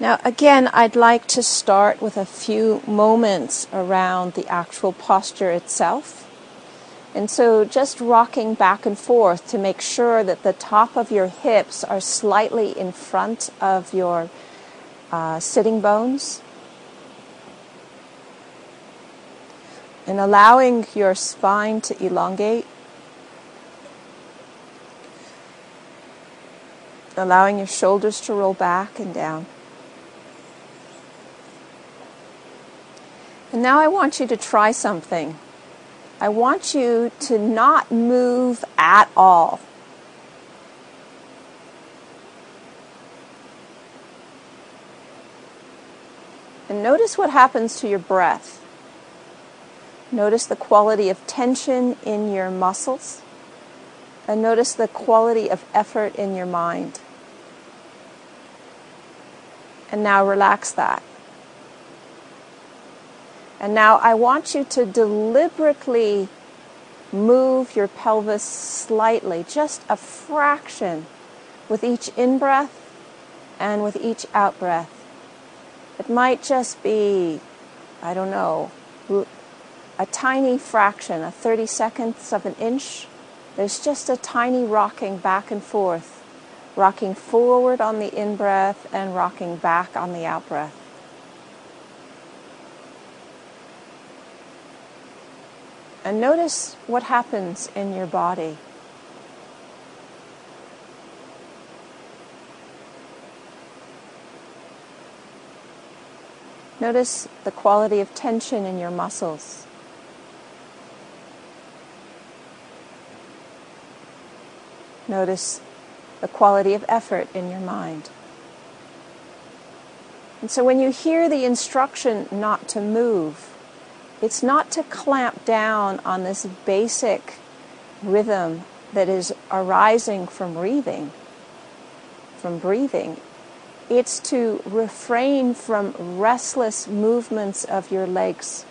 Now, again, I'd like to start with a few moments around the actual posture itself. And so, just rocking back and forth to make sure that the top of your hips are slightly in front of your uh, sitting bones. And allowing your spine to elongate. Allowing your shoulders to roll back and down. And now I want you to try something. I want you to not move at all. And notice what happens to your breath. Notice the quality of tension in your muscles. And notice the quality of effort in your mind. And now relax that. And now I want you to deliberately move your pelvis slightly, just a fraction, with each in breath and with each out breath. It might just be, I don't know, a tiny fraction, a 30 seconds of an inch. There's just a tiny rocking back and forth, rocking forward on the in breath and rocking back on the out breath. And notice what happens in your body. Notice the quality of tension in your muscles. Notice the quality of effort in your mind. And so when you hear the instruction not to move, it's not to clamp down on this basic rhythm that is arising from breathing, from breathing. It's to refrain from restless movements of your legs.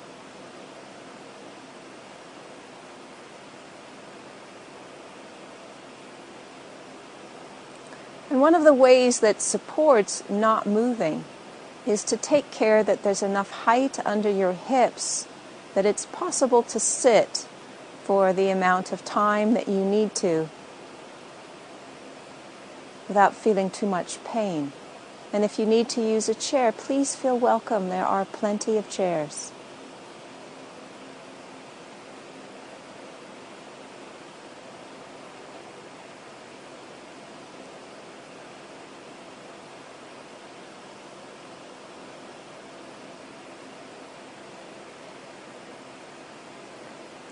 And one of the ways that supports not moving is to take care that there's enough height under your hips that it's possible to sit for the amount of time that you need to without feeling too much pain. And if you need to use a chair, please feel welcome. There are plenty of chairs.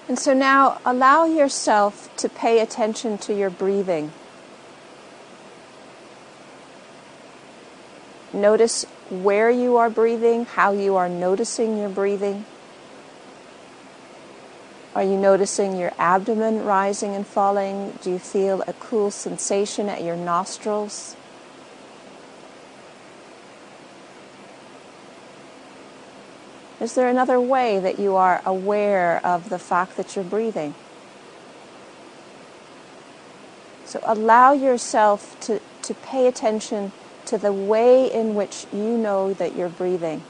And so now allow yourself to pay attention to your breathing. Notice where you are breathing, how you are noticing your breathing. Are you noticing your abdomen rising and falling? Do you feel a cool sensation at your nostrils? Is there another way that you are aware of the fact that you're breathing? So allow yourself to, to pay attention to the way in which you know that you're breathing.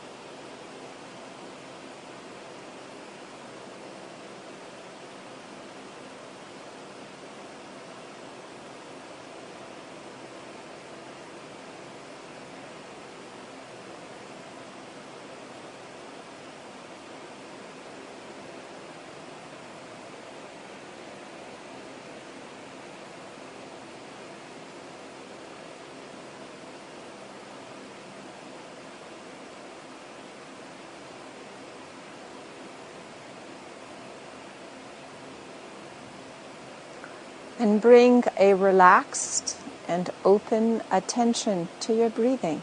And bring a relaxed and open attention to your breathing.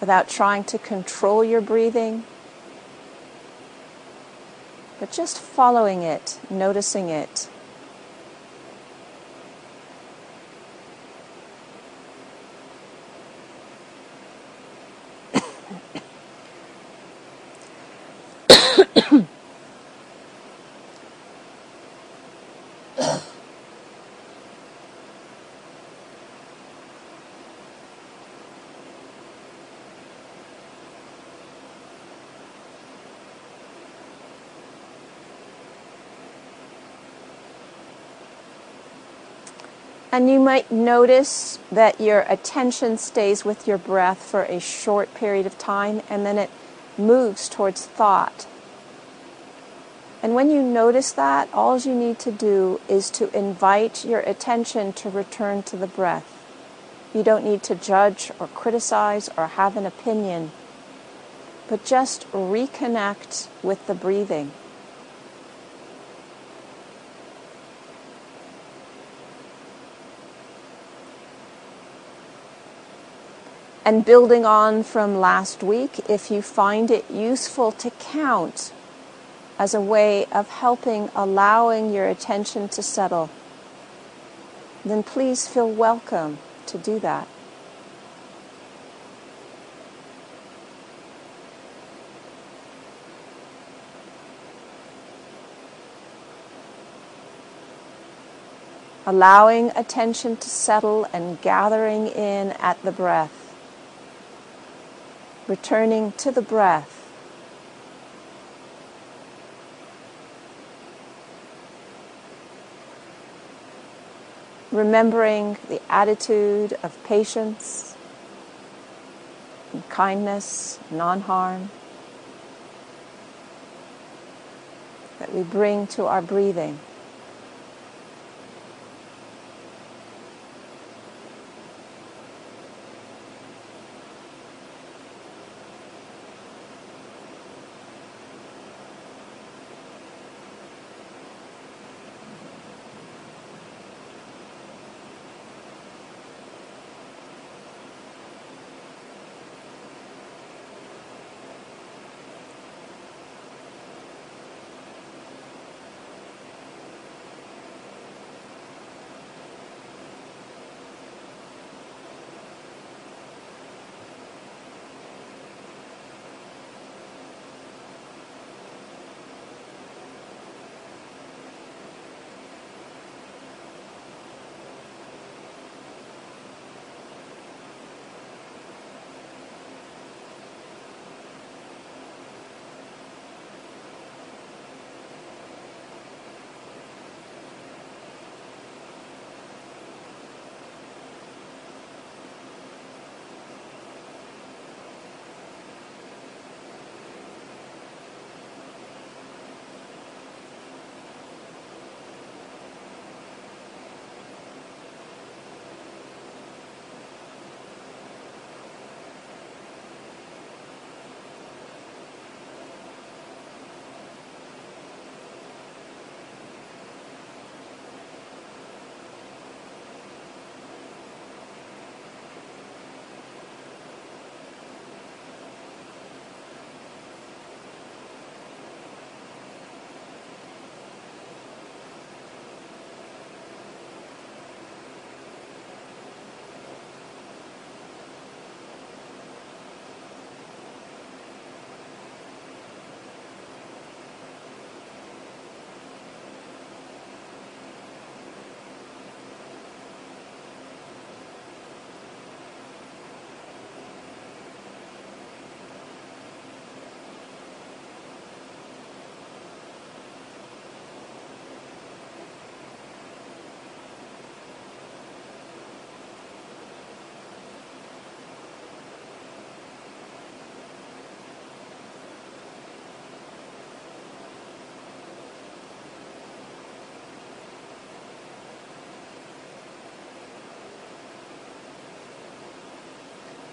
Without trying to control your breathing, but just following it, noticing it, And you might notice that your attention stays with your breath for a short period of time and then it moves towards thought. And when you notice that, all you need to do is to invite your attention to return to the breath. You don't need to judge or criticize or have an opinion, but just reconnect with the breathing. And building on from last week, if you find it useful to count as a way of helping allowing your attention to settle, then please feel welcome to do that. Allowing attention to settle and gathering in at the breath returning to the breath. Remembering the attitude of patience and kindness, non harm that we bring to our breathing.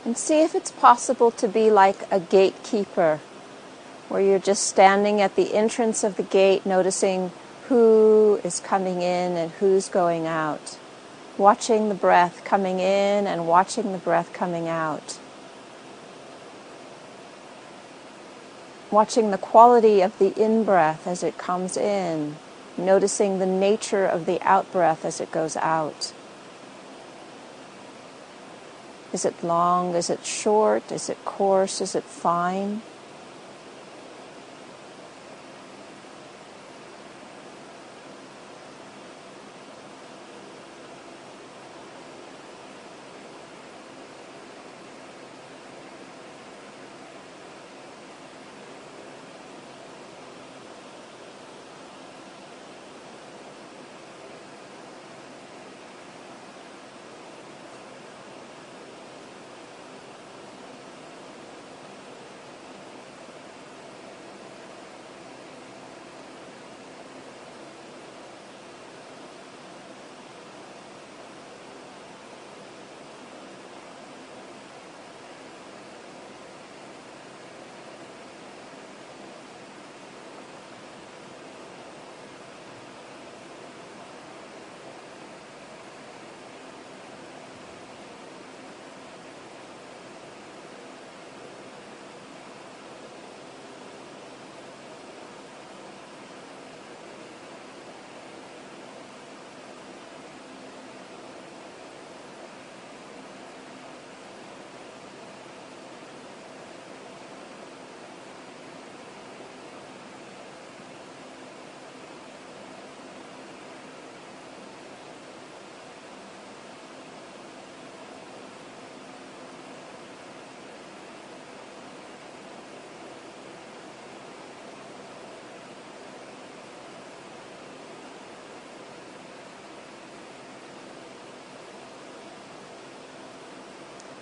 And see if it's possible to be like a gatekeeper, where you're just standing at the entrance of the gate, noticing who is coming in and who's going out, watching the breath coming in and watching the breath coming out. Watching the quality of the in breath as it comes in, noticing the nature of the out breath as it goes out. Is it long? Is it short? Is it coarse? Is it fine?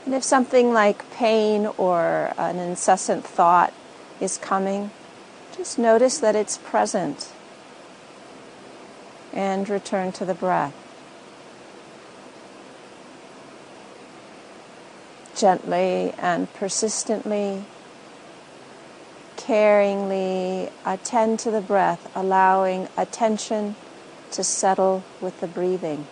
And if something like pain or an incessant thought is coming, just notice that it's present and return to the breath. Gently and persistently, caringly attend to the breath, allowing attention to settle with the breathing.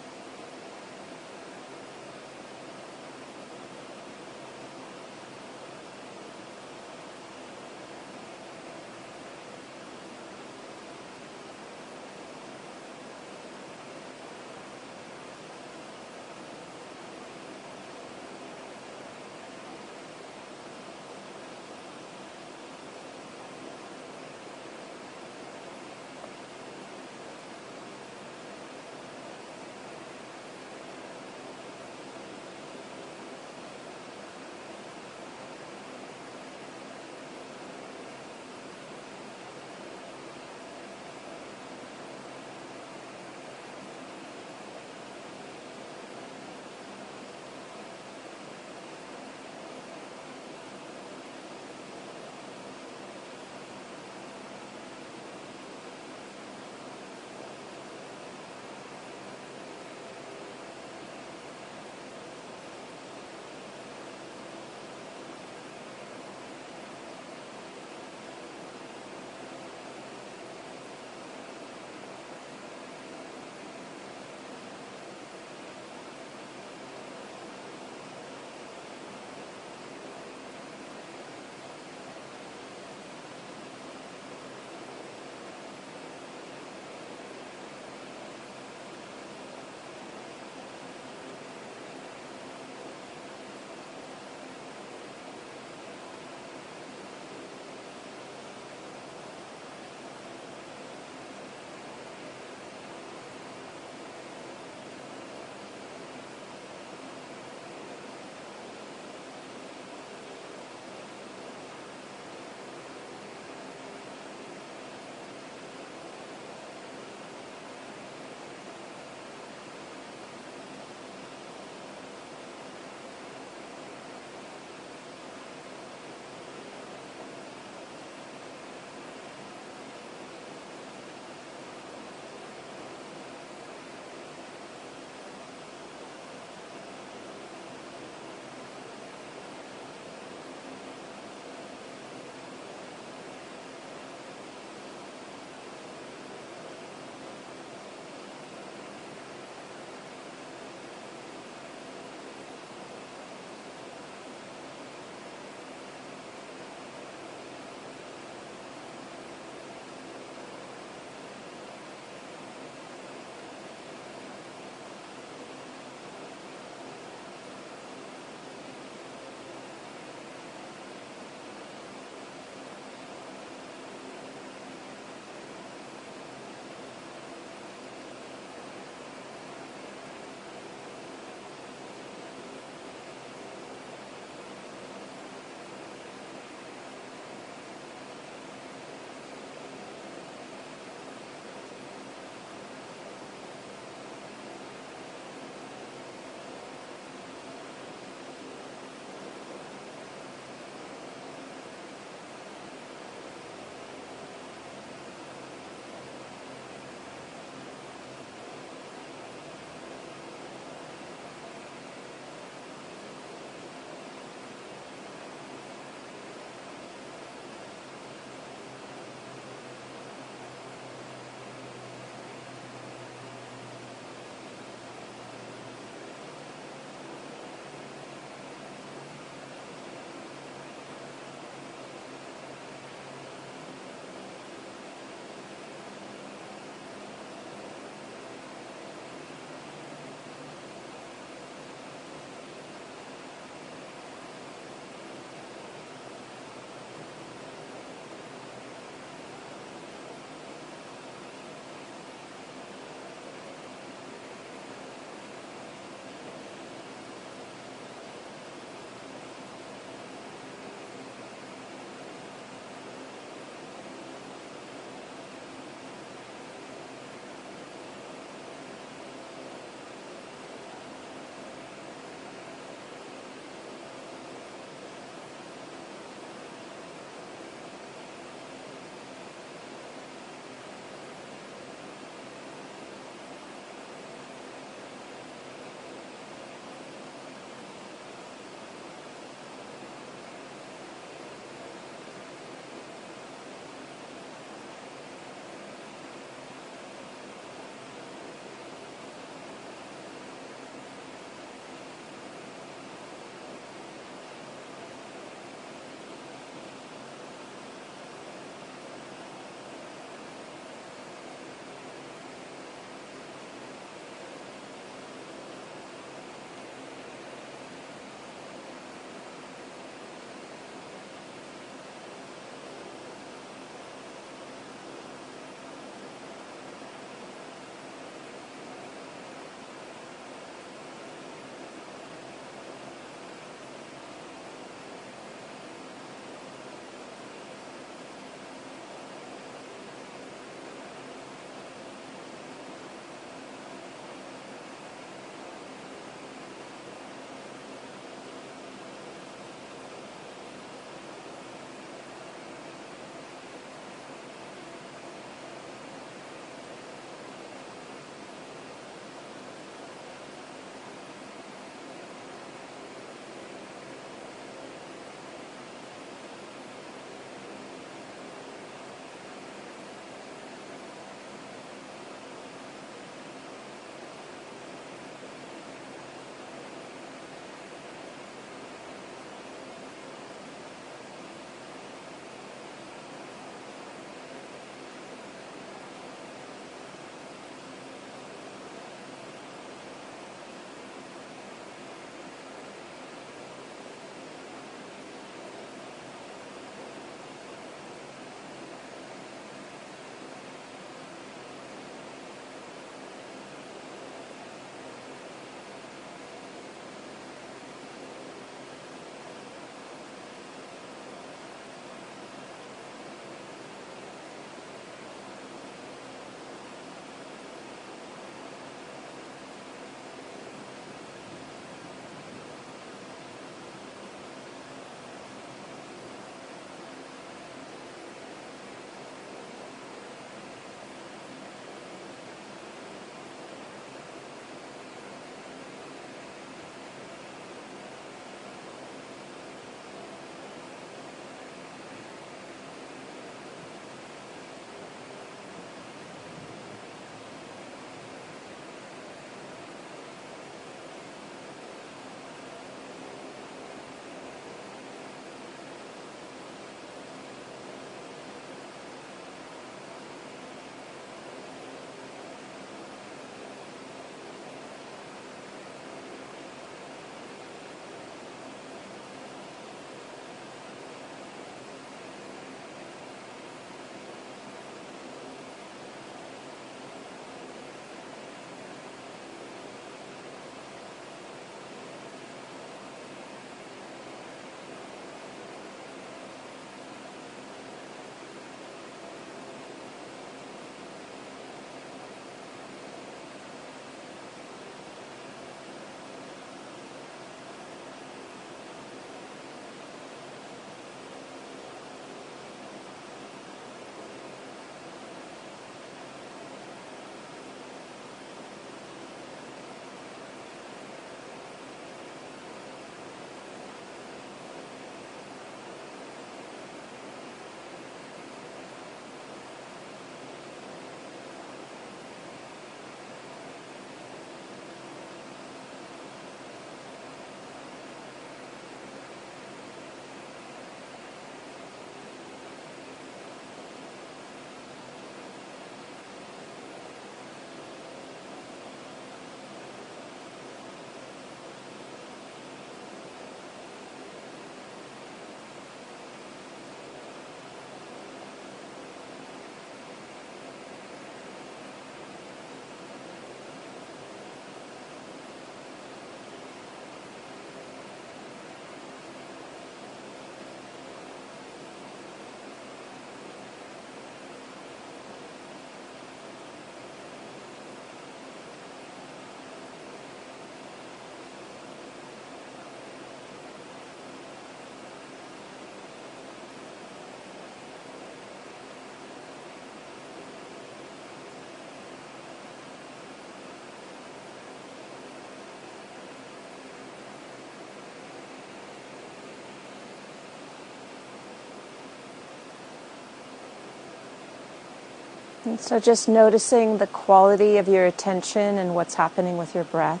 And so just noticing the quality of your attention and what's happening with your breath.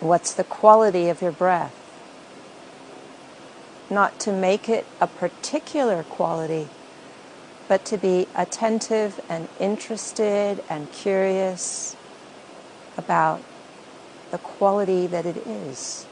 What's the quality of your breath? Not to make it a particular quality, but to be attentive and interested and curious about the quality that it is.